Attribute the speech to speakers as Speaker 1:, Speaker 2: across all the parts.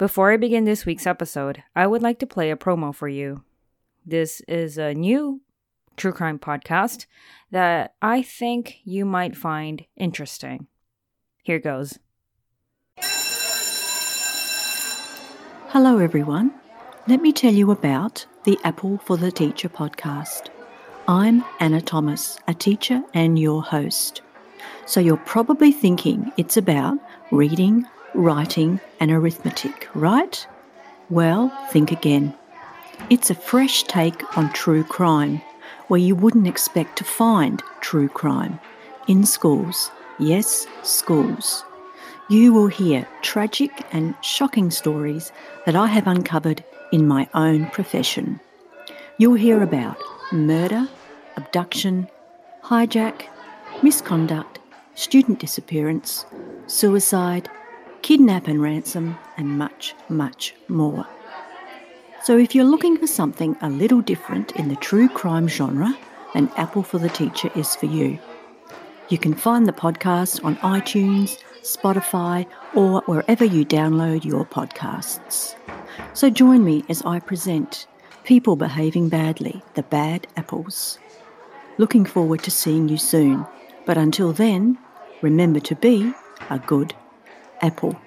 Speaker 1: Before I begin this week's episode, I would like to play a promo for you. This is a new true crime podcast that I think you might find interesting. Here goes.
Speaker 2: Hello, everyone. Let me tell you about the Apple for the Teacher podcast. I'm Anna Thomas, a teacher and your host. So you're probably thinking it's about reading, writing, and arithmetic, right? Well, think again. It's a fresh take on true crime, where you wouldn't expect to find true crime. In schools, yes, schools. You will hear tragic and shocking stories that I have uncovered in my own profession. You'll hear about murder, abduction, hijack, misconduct, student disappearance, suicide, kidnap and ransom, and much, much more. So, if you're looking for something a little different in the true crime genre, then Apple for the Teacher is for you. You can find the podcast on iTunes, Spotify, or wherever you download your podcasts. So, join me as I present People Behaving Badly, the Bad Apples. Looking forward to seeing you soon, but until then, remember to be a good apple.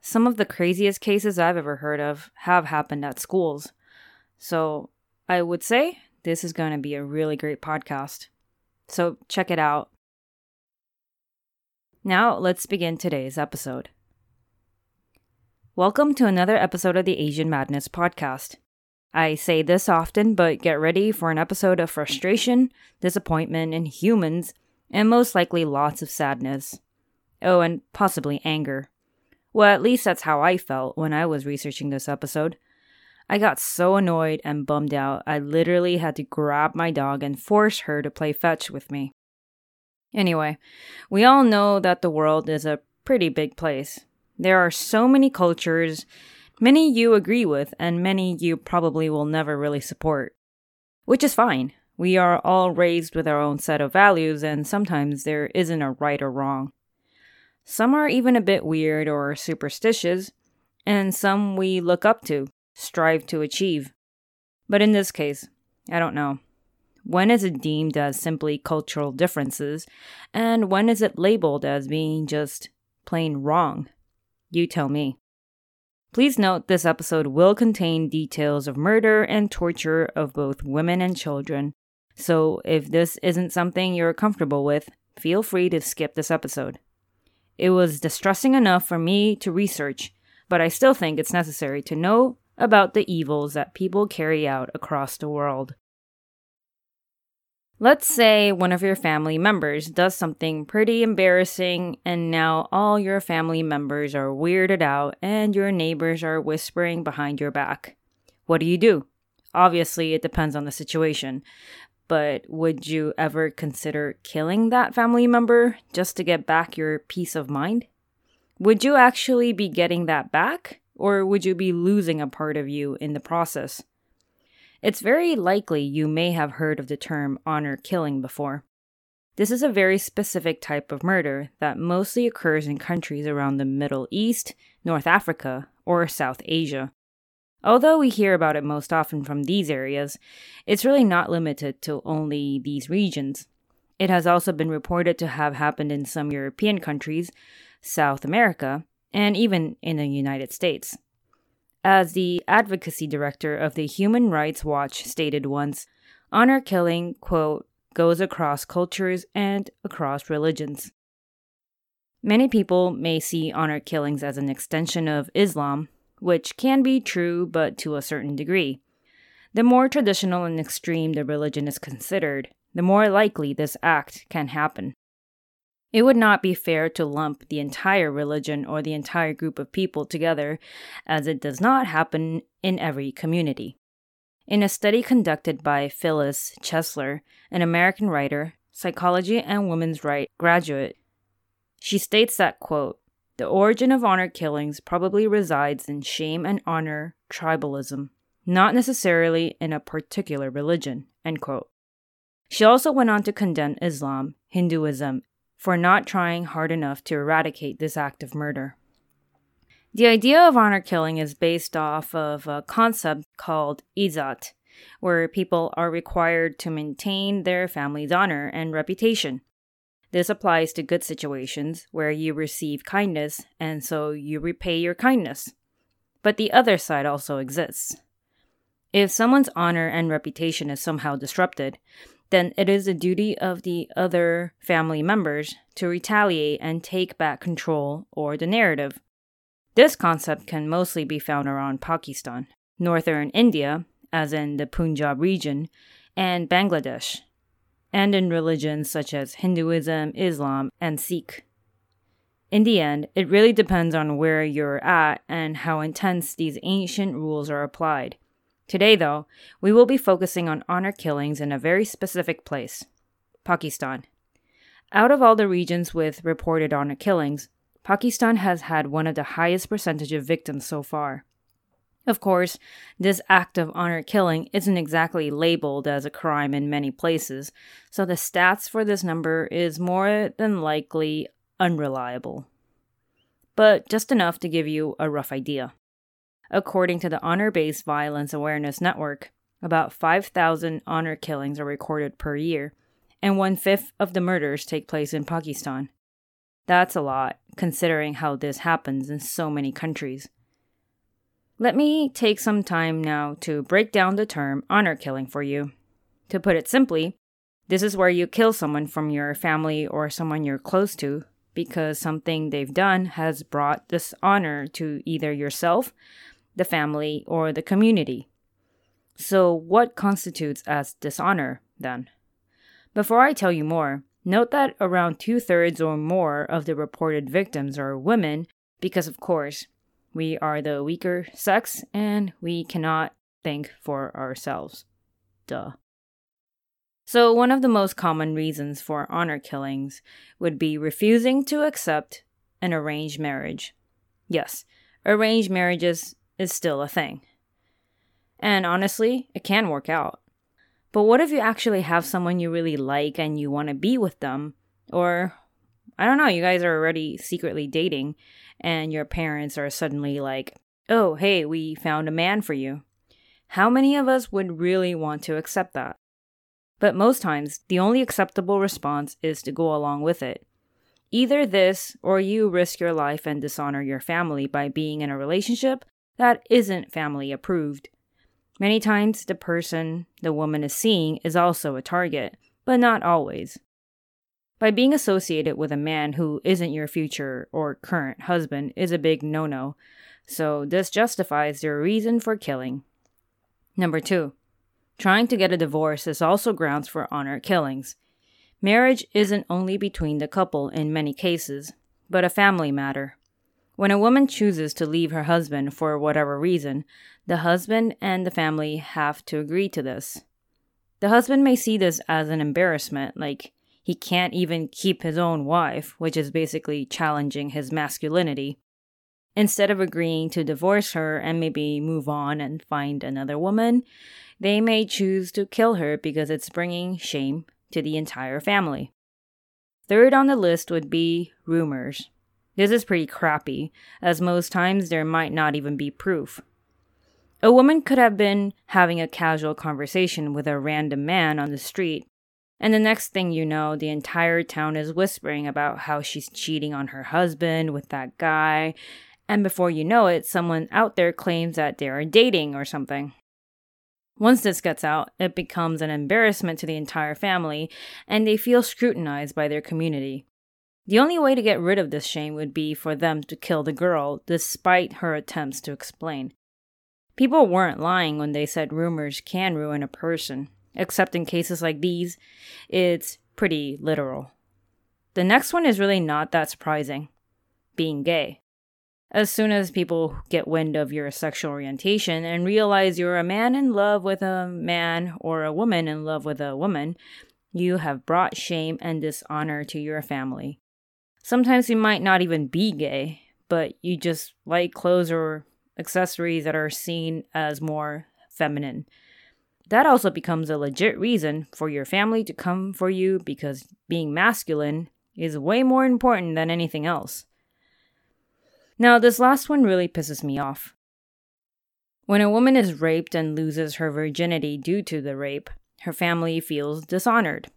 Speaker 1: Some of the craziest cases I've ever heard of have happened at schools. So I would say this is going to be a really great podcast. So check it out. Now let's begin today's episode. Welcome to another episode of the Asian Madness podcast. I say this often, but get ready for an episode of frustration, disappointment, and humans and most likely lots of sadness. Oh, and possibly anger. Well, at least that's how I felt when I was researching this episode. I got so annoyed and bummed out, I literally had to grab my dog and force her to play fetch with me. Anyway, we all know that the world is a pretty big place. There are so many cultures, many you agree with, and many you probably will never really support. Which is fine. We are all raised with our own set of values, and sometimes there isn't a right or wrong. Some are even a bit weird or superstitious, and some we look up to, strive to achieve. But in this case, I don't know. When is it deemed as simply cultural differences, and when is it labeled as being just plain wrong? You tell me. Please note this episode will contain details of murder and torture of both women and children, so if this isn't something you're comfortable with, feel free to skip this episode. It was distressing enough for me to research, but I still think it's necessary to know about the evils that people carry out across the world. Let's say one of your family members does something pretty embarrassing, and now all your family members are weirded out and your neighbors are whispering behind your back. What do you do? Obviously, it depends on the situation, but would you ever consider killing that family member just to get back your peace of mind? Would you actually be getting that back, or would you be losing a part of you in the process? It's very likely you may have heard of the term honor killing before. This is a very specific type of murder that mostly occurs in countries around the Middle East, North Africa, or South Asia. Although we hear about it most often from these areas, it's really not limited to only these regions. It has also been reported to have happened in some European countries, South America, and even in the United States. As the advocacy director of the Human Rights Watch stated once, honor killing, quote, goes across cultures and across religions. Many people may see honor killings as an extension of Islam, which can be true but to a certain degree. The more traditional and extreme the religion is considered, the more likely this act can happen. It would not be fair to lump the entire religion or the entire group of people together, as it does not happen in every community. In a study conducted by Phyllis Chesler, an American writer, psychology and women's rights graduate, she states that, quote, the origin of honor killings probably resides in shame and honor tribalism, not necessarily in a particular religion. She also went on to condemn Islam, Hinduism, for not trying hard enough to eradicate this act of murder. The idea of honor killing is based off of a concept called izzat, where people are required to maintain their family's honor and reputation. This applies to good situations where you receive kindness and so you repay your kindness. But the other side also exists. If someone's honor and reputation is somehow disrupted, then it is the duty of the other family members to retaliate and take back control or the narrative. This concept can mostly be found around Pakistan, northern India, as in the Punjab region, and Bangladesh, and in religions such as Hinduism, Islam, and Sikh. In the end, it really depends on where you're at and how intense these ancient rules are applied. Today, though, we will be focusing on honor killings in a very specific place Pakistan. Out of all the regions with reported honor killings, Pakistan has had one of the highest percentage of victims so far. Of course, this act of honor killing isn't exactly labeled as a crime in many places, so the stats for this number is more than likely unreliable. But just enough to give you a rough idea. According to the Honor Based Violence Awareness Network, about 5,000 honor killings are recorded per year, and one fifth of the murders take place in Pakistan. That's a lot, considering how this happens in so many countries. Let me take some time now to break down the term honor killing for you. To put it simply, this is where you kill someone from your family or someone you're close to because something they've done has brought dishonor to either yourself the family, or the community. So, what constitutes as dishonor, then? Before I tell you more, note that around two thirds or more of the reported victims are women because, of course, we are the weaker sex and we cannot think for ourselves. Duh. So, one of the most common reasons for honor killings would be refusing to accept an arranged marriage. Yes, arranged marriages is still a thing. And honestly, it can work out. But what if you actually have someone you really like and you want to be with them? Or, I don't know, you guys are already secretly dating and your parents are suddenly like, oh, hey, we found a man for you. How many of us would really want to accept that? But most times, the only acceptable response is to go along with it. Either this, or you risk your life and dishonor your family by being in a relationship that isn't family approved. Many times, the person the woman is seeing is also a target, but not always. By being associated with a man who isn't your future or current husband is a big no no, so this justifies their reason for killing. Number two, trying to get a divorce is also grounds for honor killings. Marriage isn't only between the couple in many cases, but a family matter. When a woman chooses to leave her husband for whatever reason, the husband and the family have to agree to this. The husband may see this as an embarrassment, like he can't even keep his own wife, which is basically challenging his masculinity. Instead of agreeing to divorce her and maybe move on and find another woman, they may choose to kill her because it's bringing shame to the entire family. Third on the list would be rumors. This is pretty crappy, as most times there might not even be proof. A woman could have been having a casual conversation with a random man on the street, and the next thing you know, the entire town is whispering about how she's cheating on her husband with that guy, and before you know it, someone out there claims that they are dating or something. Once this gets out, it becomes an embarrassment to the entire family, and they feel scrutinized by their community. The only way to get rid of this shame would be for them to kill the girl, despite her attempts to explain. People weren't lying when they said rumors can ruin a person, except in cases like these, it's pretty literal. The next one is really not that surprising being gay. As soon as people get wind of your sexual orientation and realize you're a man in love with a man or a woman in love with a woman, you have brought shame and dishonor to your family. Sometimes you might not even be gay, but you just like clothes or accessories that are seen as more feminine. That also becomes a legit reason for your family to come for you because being masculine is way more important than anything else. Now, this last one really pisses me off. When a woman is raped and loses her virginity due to the rape, her family feels dishonored.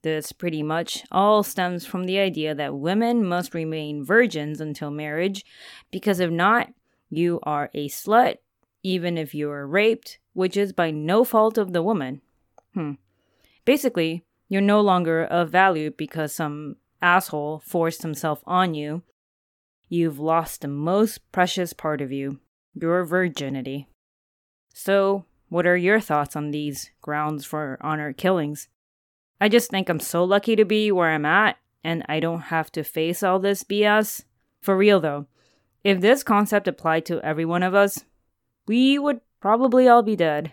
Speaker 1: This pretty much all stems from the idea that women must remain virgins until marriage, because if not, you are a slut, even if you are raped, which is by no fault of the woman. Hmm. Basically, you're no longer of value because some asshole forced himself on you you've lost the most precious part of you, your virginity. So, what are your thoughts on these grounds for honor killings? I just think I'm so lucky to be where I'm at, and I don't have to face all this BS. For real though, if this concept applied to every one of us, we would probably all be dead.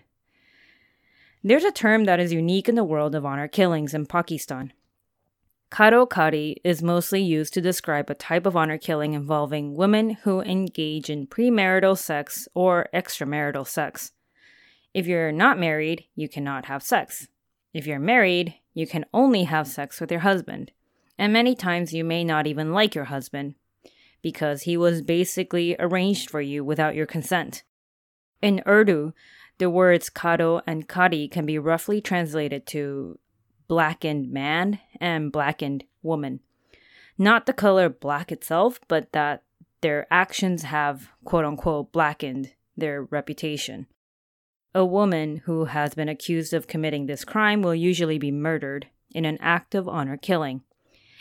Speaker 1: There's a term that is unique in the world of honor killings in Pakistan. Karo Kari is mostly used to describe a type of honor killing involving women who engage in premarital sex or extramarital sex. If you're not married, you cannot have sex. If you're married, you can only have sex with your husband. And many times you may not even like your husband because he was basically arranged for you without your consent. In Urdu, the words karo and kari can be roughly translated to blackened man and blackened woman. Not the color black itself, but that their actions have quote unquote blackened their reputation. A woman who has been accused of committing this crime will usually be murdered in an act of honor killing,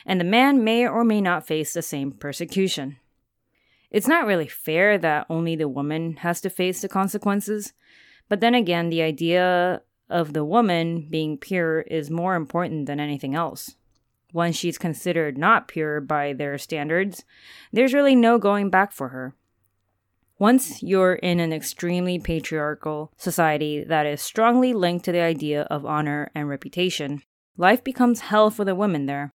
Speaker 1: and the man may or may not face the same persecution. It's not really fair that only the woman has to face the consequences, but then again, the idea of the woman being pure is more important than anything else. Once she's considered not pure by their standards, there's really no going back for her. Once you're in an extremely patriarchal society that is strongly linked to the idea of honor and reputation, life becomes hell for the women there.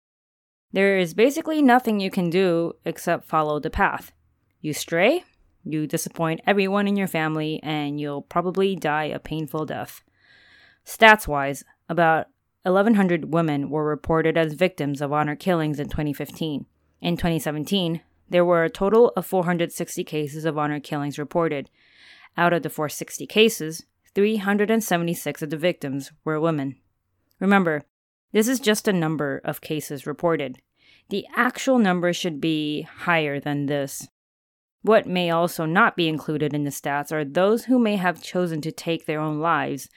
Speaker 1: There is basically nothing you can do except follow the path. You stray, you disappoint everyone in your family, and you'll probably die a painful death. Stats wise, about 1,100 women were reported as victims of honor killings in 2015. In 2017, there were a total of 460 cases of honor killings reported. Out of the 460 cases, 376 of the victims were women. Remember, this is just a number of cases reported. The actual number should be higher than this. What may also not be included in the stats are those who may have chosen to take their own lives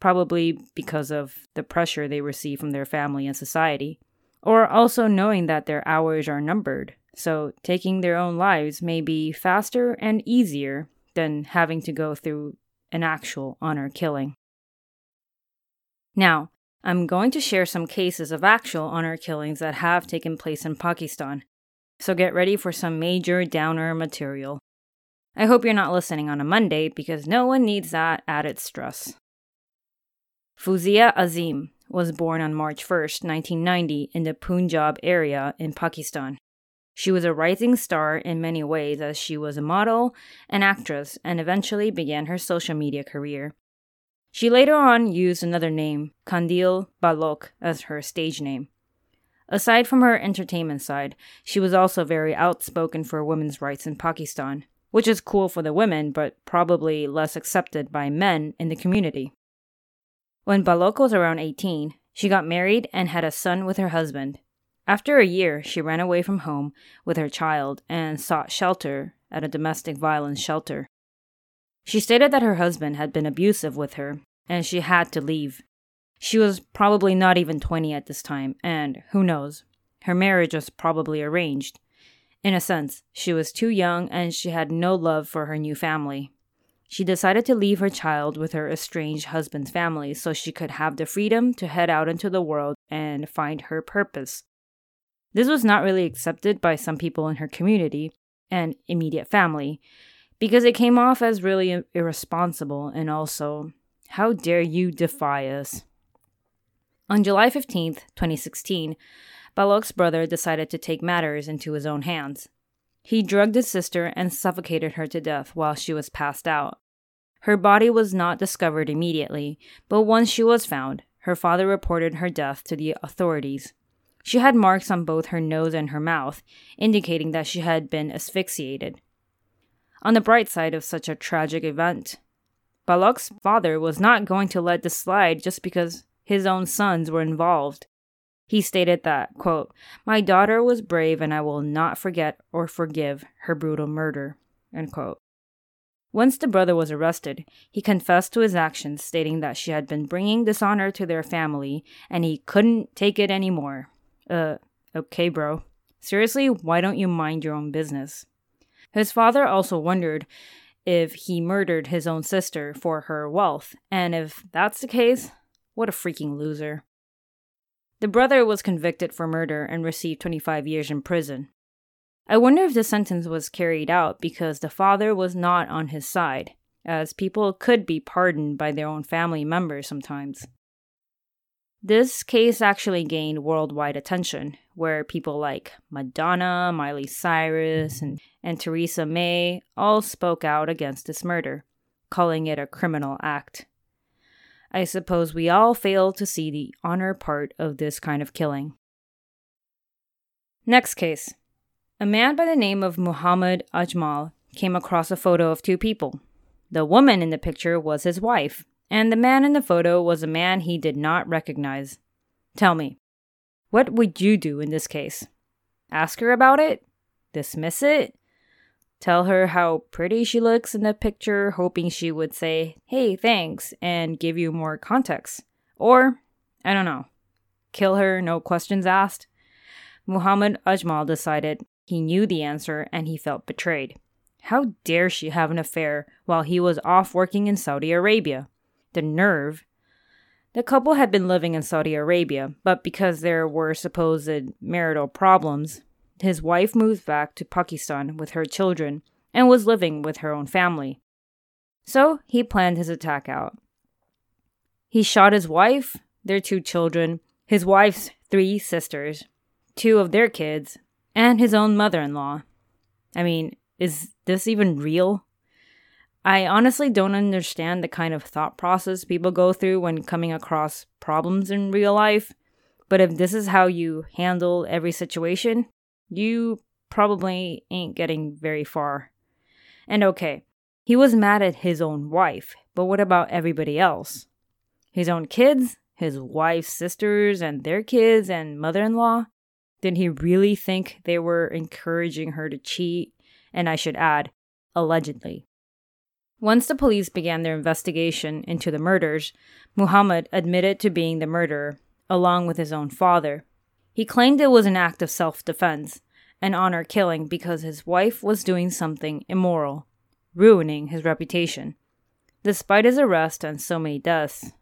Speaker 1: probably because of the pressure they receive from their family and society, or also knowing that their hours are numbered, so taking their own lives may be faster and easier than having to go through an actual honor killing. Now, I'm going to share some cases of actual honor killings that have taken place in Pakistan, so get ready for some major downer material. I hope you're not listening on a Monday because no one needs that added stress. Fouzia Azeem was born on March 1, 1990, in the Punjab area in Pakistan. She was a rising star in many ways as she was a model, an actress, and eventually began her social media career. She later on used another name, Qandeel Baloch, as her stage name. Aside from her entertainment side, she was also very outspoken for women's rights in Pakistan, which is cool for the women but probably less accepted by men in the community. When Baloch was around 18, she got married and had a son with her husband. After a year, she ran away from home with her child and sought shelter at a domestic violence shelter. She stated that her husband had been abusive with her and she had to leave. She was probably not even 20 at this time, and who knows, Her marriage was probably arranged. In a sense, she was too young and she had no love for her new family. She decided to leave her child with her estranged husband's family so she could have the freedom to head out into the world and find her purpose. This was not really accepted by some people in her community and immediate family because it came off as really irresponsible and also, how dare you defy us? On July 15th, 2016, Baloch's brother decided to take matters into his own hands. He drugged his sister and suffocated her to death while she was passed out. Her body was not discovered immediately, but once she was found, her father reported her death to the authorities. She had marks on both her nose and her mouth, indicating that she had been asphyxiated. On the bright side of such a tragic event, Baloch's father was not going to let this slide just because his own sons were involved. He stated that, quote, My daughter was brave and I will not forget or forgive her brutal murder, end quote. Once the brother was arrested, he confessed to his actions, stating that she had been bringing dishonor to their family and he couldn't take it anymore. Uh, okay, bro. Seriously, why don't you mind your own business? His father also wondered if he murdered his own sister for her wealth, and if that's the case, what a freaking loser. The brother was convicted for murder and received 25 years in prison. I wonder if the sentence was carried out because the father was not on his side, as people could be pardoned by their own family members sometimes. This case actually gained worldwide attention, where people like Madonna, Miley Cyrus, and, and Theresa May all spoke out against this murder, calling it a criminal act. I suppose we all fail to see the honor part of this kind of killing. Next case a man by the name of Muhammad Ajmal came across a photo of two people. The woman in the picture was his wife, and the man in the photo was a man he did not recognize. Tell me, what would you do in this case? Ask her about it? Dismiss it? Tell her how pretty she looks in the picture, hoping she would say, hey, thanks, and give you more context? Or, I don't know, kill her, no questions asked? Muhammad Ajmal decided he knew the answer and he felt betrayed. How dare she have an affair while he was off working in Saudi Arabia? The nerve. The couple had been living in Saudi Arabia, but because there were supposed marital problems, his wife moved back to Pakistan with her children and was living with her own family. So he planned his attack out. He shot his wife, their two children, his wife's three sisters, two of their kids, and his own mother in law. I mean, is this even real? I honestly don't understand the kind of thought process people go through when coming across problems in real life, but if this is how you handle every situation, you probably ain't getting very far. And okay, he was mad at his own wife, but what about everybody else? His own kids, his wife's sisters and their kids and mother in law? Did he really think they were encouraging her to cheat? And I should add, allegedly. Once the police began their investigation into the murders, Muhammad admitted to being the murderer, along with his own father. He claimed it was an act of self defense, an honor killing because his wife was doing something immoral, ruining his reputation. Despite his arrest and so many deaths,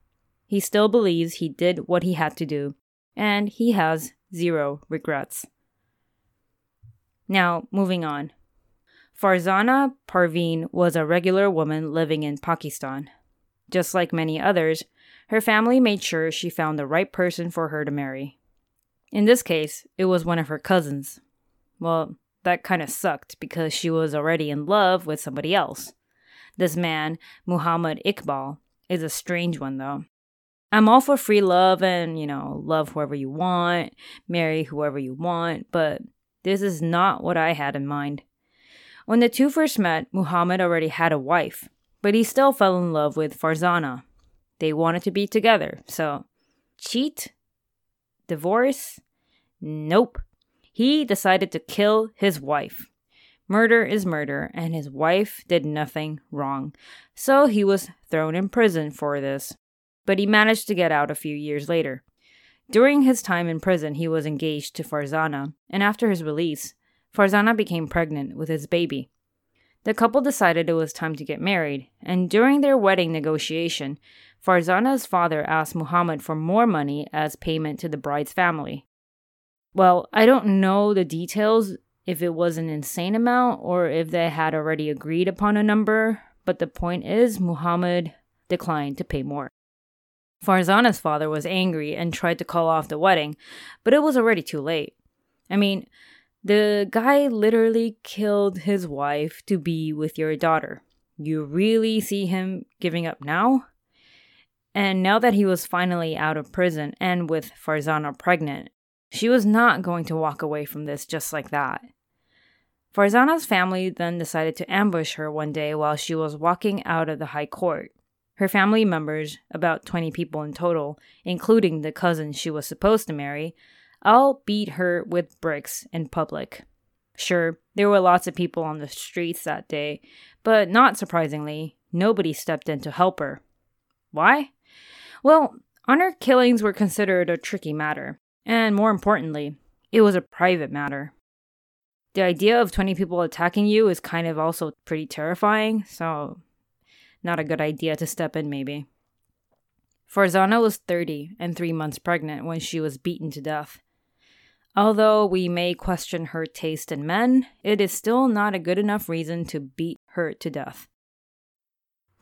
Speaker 1: he still believes he did what he had to do, and he has zero regrets. Now, moving on. Farzana Parveen was a regular woman living in Pakistan. Just like many others, her family made sure she found the right person for her to marry. In this case, it was one of her cousins. Well, that kind of sucked because she was already in love with somebody else. This man, Muhammad Iqbal, is a strange one though. I'm all for free love and, you know, love whoever you want, marry whoever you want, but this is not what I had in mind. When the two first met, Muhammad already had a wife, but he still fell in love with Farzana. They wanted to be together, so cheat? Divorce? Nope. He decided to kill his wife. Murder is murder, and his wife did nothing wrong, so he was thrown in prison for this but he managed to get out a few years later. During his time in prison, he was engaged to Farzana, and after his release, Farzana became pregnant with his baby. The couple decided it was time to get married, and during their wedding negotiation, Farzana's father asked Muhammad for more money as payment to the bride's family. Well, I don't know the details if it was an insane amount or if they had already agreed upon a number, but the point is, Muhammad declined to pay more. Farzana's father was angry and tried to call off the wedding, but it was already too late. I mean, the guy literally killed his wife to be with your daughter. You really see him giving up now? And now that he was finally out of prison and with Farzana pregnant, she was not going to walk away from this just like that. Farzana's family then decided to ambush her one day while she was walking out of the high court. Her family members, about 20 people in total, including the cousin she was supposed to marry, I'll beat her with bricks in public. Sure, there were lots of people on the streets that day, but not surprisingly, nobody stepped in to help her. Why? Well, honor killings were considered a tricky matter, and more importantly, it was a private matter. The idea of 20 people attacking you is kind of also pretty terrifying, so not a good idea to step in, maybe. Farzana was 30 and three months pregnant when she was beaten to death. Although we may question her taste in men, it is still not a good enough reason to beat her to death.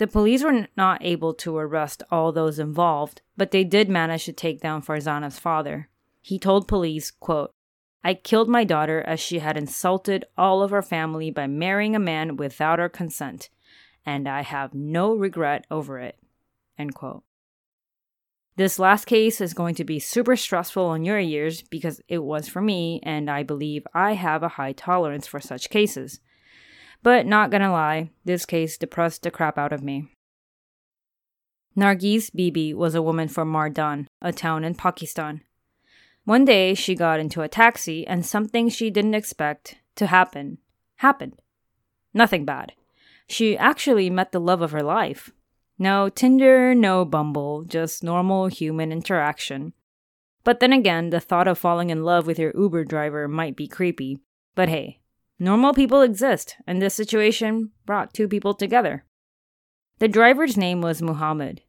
Speaker 1: The police were not able to arrest all those involved, but they did manage to take down Farzana's father. He told police, quote, I killed my daughter as she had insulted all of our family by marrying a man without our consent, and I have no regret over it. End quote. This last case is going to be super stressful on your ears because it was for me, and I believe I have a high tolerance for such cases. But not gonna lie, this case depressed the crap out of me. Nargis Bibi was a woman from Mardan, a town in Pakistan. One day, she got into a taxi, and something she didn't expect to happen happened. Nothing bad. She actually met the love of her life. No Tinder, no Bumble, just normal human interaction. But then again, the thought of falling in love with your Uber driver might be creepy. But hey, normal people exist, and this situation brought two people together. The driver's name was Muhammad.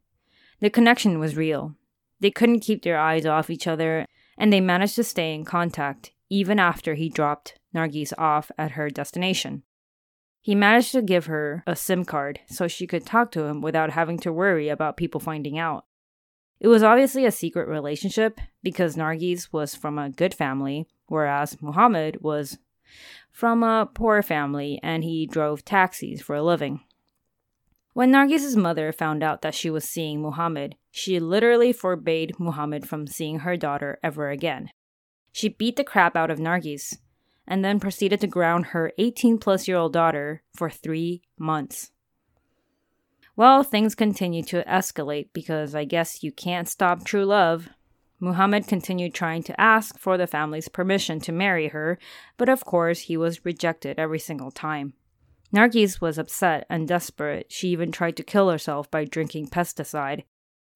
Speaker 1: The connection was real. They couldn't keep their eyes off each other, and they managed to stay in contact even after he dropped Nargis off at her destination. He managed to give her a SIM card so she could talk to him without having to worry about people finding out. It was obviously a secret relationship because Nargis was from a good family, whereas Muhammad was from a poor family and he drove taxis for a living. When Nargis's mother found out that she was seeing Muhammad, she literally forbade Muhammad from seeing her daughter ever again. She beat the crap out of Nargis and then proceeded to ground her 18 plus year old daughter for three months. Well, things continued to escalate because I guess you can't stop true love. Muhammad continued trying to ask for the family's permission to marry her, but of course he was rejected every single time. Nargis was upset and desperate. She even tried to kill herself by drinking pesticide,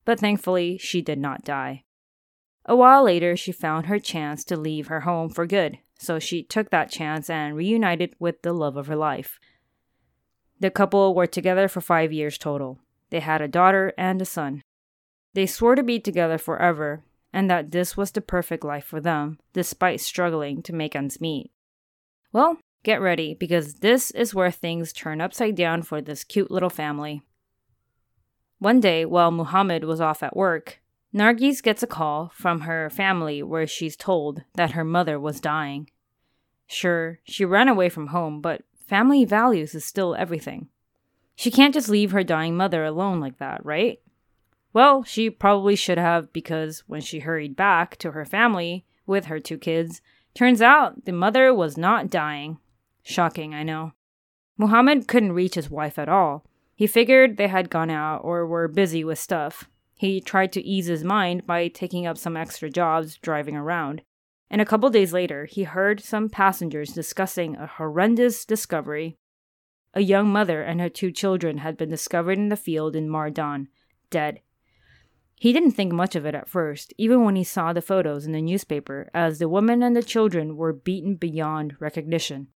Speaker 1: but thankfully she did not die. A while later, she found her chance to leave her home for good, so she took that chance and reunited with the love of her life. The couple were together for five years total. They had a daughter and a son. They swore to be together forever and that this was the perfect life for them, despite struggling to make ends meet. Well, get ready because this is where things turn upside down for this cute little family. One day, while Muhammad was off at work, Nargis gets a call from her family where she's told that her mother was dying. Sure, she ran away from home, but family values is still everything. She can't just leave her dying mother alone like that, right? Well, she probably should have because when she hurried back to her family with her two kids, turns out the mother was not dying. Shocking, I know. Muhammad couldn't reach his wife at all. He figured they had gone out or were busy with stuff. He tried to ease his mind by taking up some extra jobs driving around. And a couple days later, he heard some passengers discussing a horrendous discovery. A young mother and her two children had been discovered in the field in Mardan, dead. He didn't think much of it at first, even when he saw the photos in the newspaper, as the women and the children were beaten beyond recognition.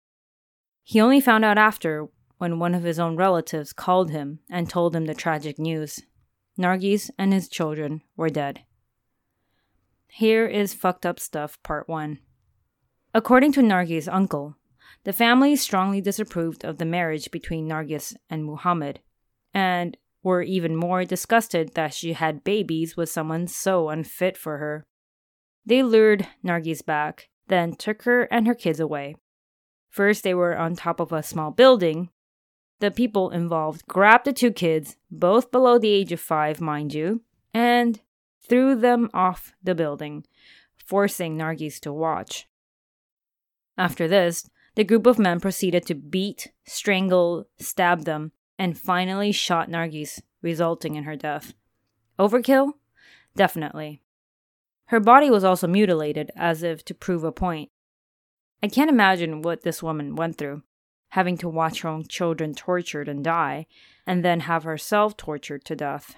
Speaker 1: He only found out after when one of his own relatives called him and told him the tragic news. Nargis and his children were dead. Here is Fucked Up Stuff Part 1. According to Nargis' uncle, the family strongly disapproved of the marriage between Nargis and Muhammad, and were even more disgusted that she had babies with someone so unfit for her. They lured Nargis back, then took her and her kids away. First, they were on top of a small building. The people involved grabbed the two kids, both below the age of five, mind you, and threw them off the building, forcing Nargis to watch. After this, the group of men proceeded to beat, strangle, stab them, and finally shot Nargis, resulting in her death. Overkill? Definitely. Her body was also mutilated, as if to prove a point. I can't imagine what this woman went through, having to watch her own children tortured and die, and then have herself tortured to death.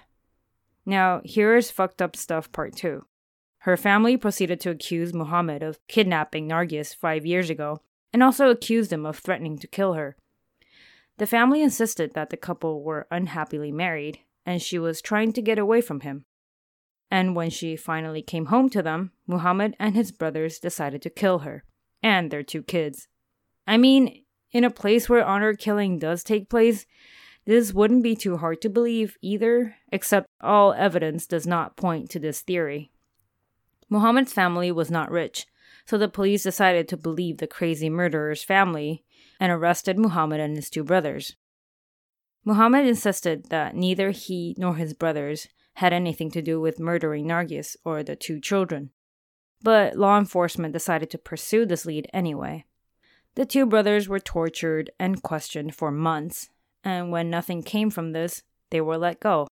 Speaker 1: Now, here is fucked up stuff part two. Her family proceeded to accuse Muhammad of kidnapping Nargis five years ago, and also accused him of threatening to kill her. The family insisted that the couple were unhappily married and she was trying to get away from him. And when she finally came home to them, Muhammad and his brothers decided to kill her and their two kids. I mean, in a place where honor killing does take place, this wouldn't be too hard to believe either, except all evidence does not point to this theory. Muhammad's family was not rich, so the police decided to believe the crazy murderer's family and arrested Muhammad and his two brothers. Muhammad insisted that neither he nor his brothers had anything to do with murdering Nargis or the two children. But law enforcement decided to pursue this lead anyway. The two brothers were tortured and questioned for months, and when nothing came from this, they were let go.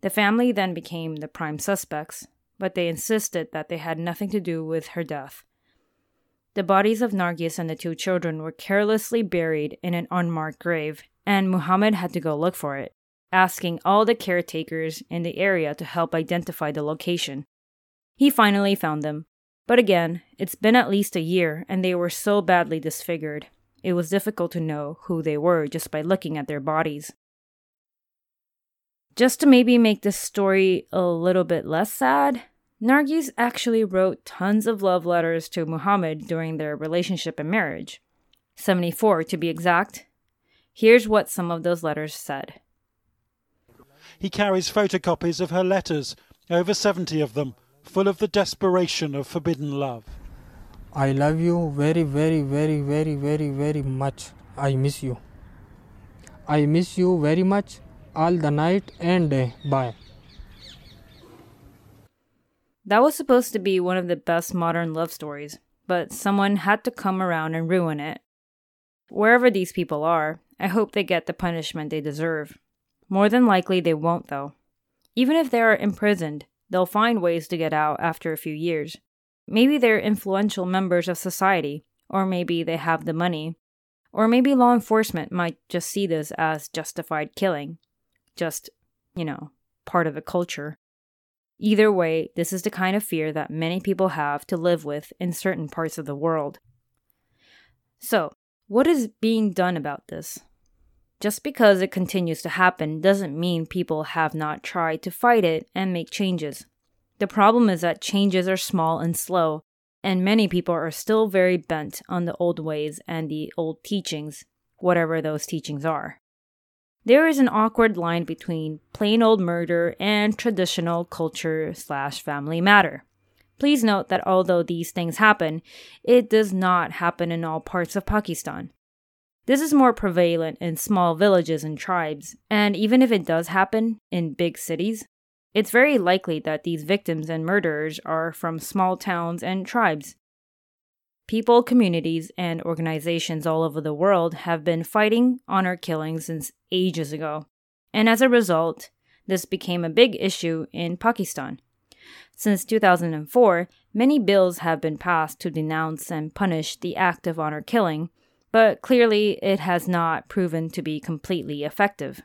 Speaker 1: The family then became the prime suspects, but they insisted that they had nothing to do with her death. The bodies of Nargis and the two children were carelessly buried in an unmarked grave, and Muhammad had to go look for it, asking all the caretakers in the area to help identify the location. He finally found them, but again, it's been at least a year and they were so badly disfigured. It was difficult to know who they were just by looking at their bodies. Just to maybe make this story a little bit less sad, Nargis actually wrote tons of love letters to Muhammad during their relationship and marriage. 74 to be exact. Here's what some of those letters said.
Speaker 3: He carries photocopies of her letters, over 70 of them, full of the desperation of forbidden love.
Speaker 4: I love you very, very, very, very, very, very much. I miss you. I miss you very much all the night and day. Bye.
Speaker 1: That was supposed to be one of the best modern love stories, but someone had to come around and ruin it. Wherever these people are, I hope they get the punishment they deserve. More than likely, they won't, though. Even if they are imprisoned, they'll find ways to get out after a few years. Maybe they're influential members of society, or maybe they have the money, or maybe law enforcement might just see this as justified killing. Just, you know, part of the culture. Either way, this is the kind of fear that many people have to live with in certain parts of the world. So, what is being done about this? Just because it continues to happen doesn't mean people have not tried to fight it and make changes. The problem is that changes are small and slow, and many people are still very bent on the old ways and the old teachings, whatever those teachings are. There is an awkward line between plain old murder and traditional culture slash family matter. Please note that although these things happen, it does not happen in all parts of Pakistan. This is more prevalent in small villages and tribes, and even if it does happen in big cities, it's very likely that these victims and murderers are from small towns and tribes People, communities, and organizations all over the world have been fighting honor killings since ages ago. And as a result, this became a big issue in Pakistan. Since 2004, many bills have been passed to denounce and punish the act of honor killing, but clearly it has not proven to be completely effective.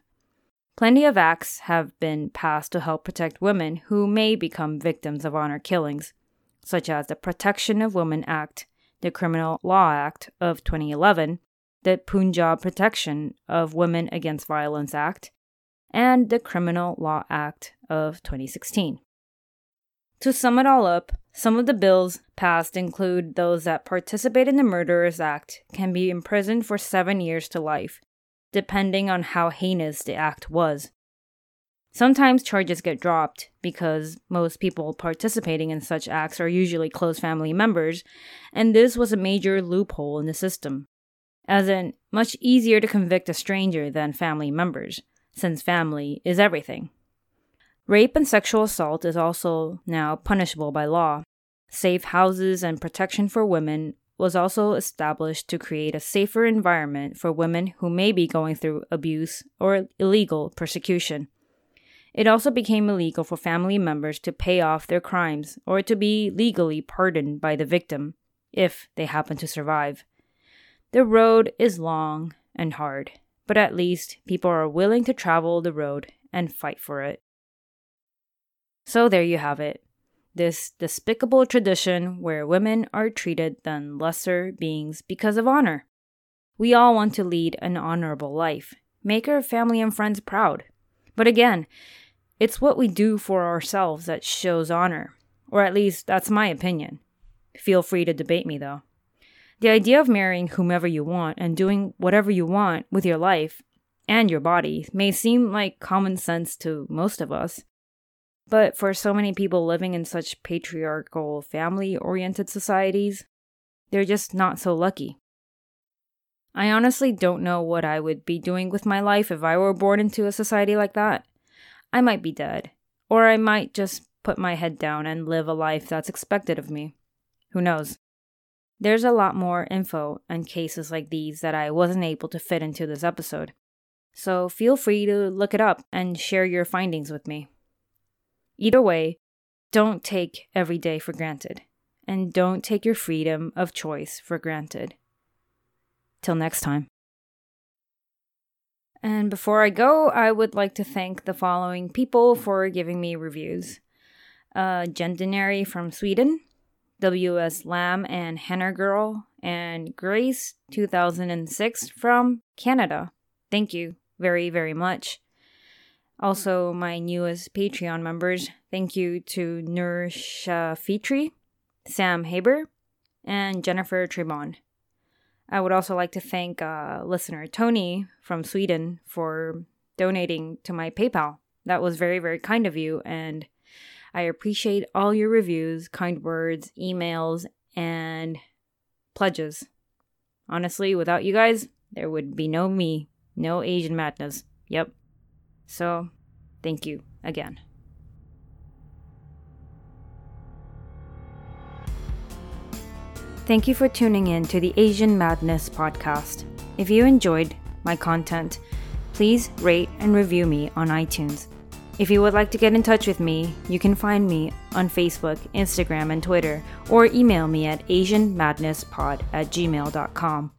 Speaker 1: Plenty of acts have been passed to help protect women who may become victims of honor killings, such as the Protection of Women Act, the Criminal Law Act of 2011, the Punjab Protection of Women Against Violence Act, and the Criminal Law Act of 2016. To sum it all up, some of the bills passed include those that participate in the Murderers Act can be imprisoned for seven years to life, depending on how heinous the act was. Sometimes charges get dropped because most people participating in such acts are usually close family members, and this was a major loophole in the system. As in, much easier to convict a stranger than family members, since family is everything. Rape and sexual assault is also now punishable by law. Safe houses and protection for women was also established to create a safer environment for women who may be going through abuse or illegal persecution. It also became illegal for family members to pay off their crimes or to be legally pardoned by the victim, if they happen to survive. The road is long and hard, but at least people are willing to travel the road and fight for it. So there you have it this despicable tradition where women are treated than lesser beings because of honor. We all want to lead an honorable life, make our family and friends proud. But again, it's what we do for ourselves that shows honor, or at least that's my opinion. Feel free to debate me though. The idea of marrying whomever you want and doing whatever you want with your life and your body may seem like common sense to most of us. But for so many people living in such patriarchal, family oriented societies, they're just not so lucky. I honestly don't know what I would be doing with my life if I were born into a society like that. I might be dead, or I might just put my head down and live a life that's expected of me. Who knows? There's a lot more info and cases like these that I wasn't able to fit into this episode. So feel free to look it up and share your findings with me. Either way, don't take every day for granted, and don't take your freedom of choice for granted. Till next time. And before I go, I would like to thank the following people for giving me reviews uh, from Sweden, W.S. Lam and Hanner Girl, and Grace 2006 from Canada. Thank you very, very much. Also, my newest Patreon members, thank you to Nur Fitri, Sam Haber, and Jennifer Trebon. I would also like to thank uh, listener Tony from Sweden for donating to my PayPal. That was very, very kind of you, and I appreciate all your reviews, kind words, emails, and pledges. Honestly, without you guys, there would be no me, no Asian madness. Yep. So, thank you again. Thank you for tuning in to the Asian Madness podcast. If you enjoyed my content, please rate and review me on iTunes. If you would like to get in touch with me, you can find me on Facebook, Instagram, and Twitter, or email me at AsianMadnessPod at gmail.com.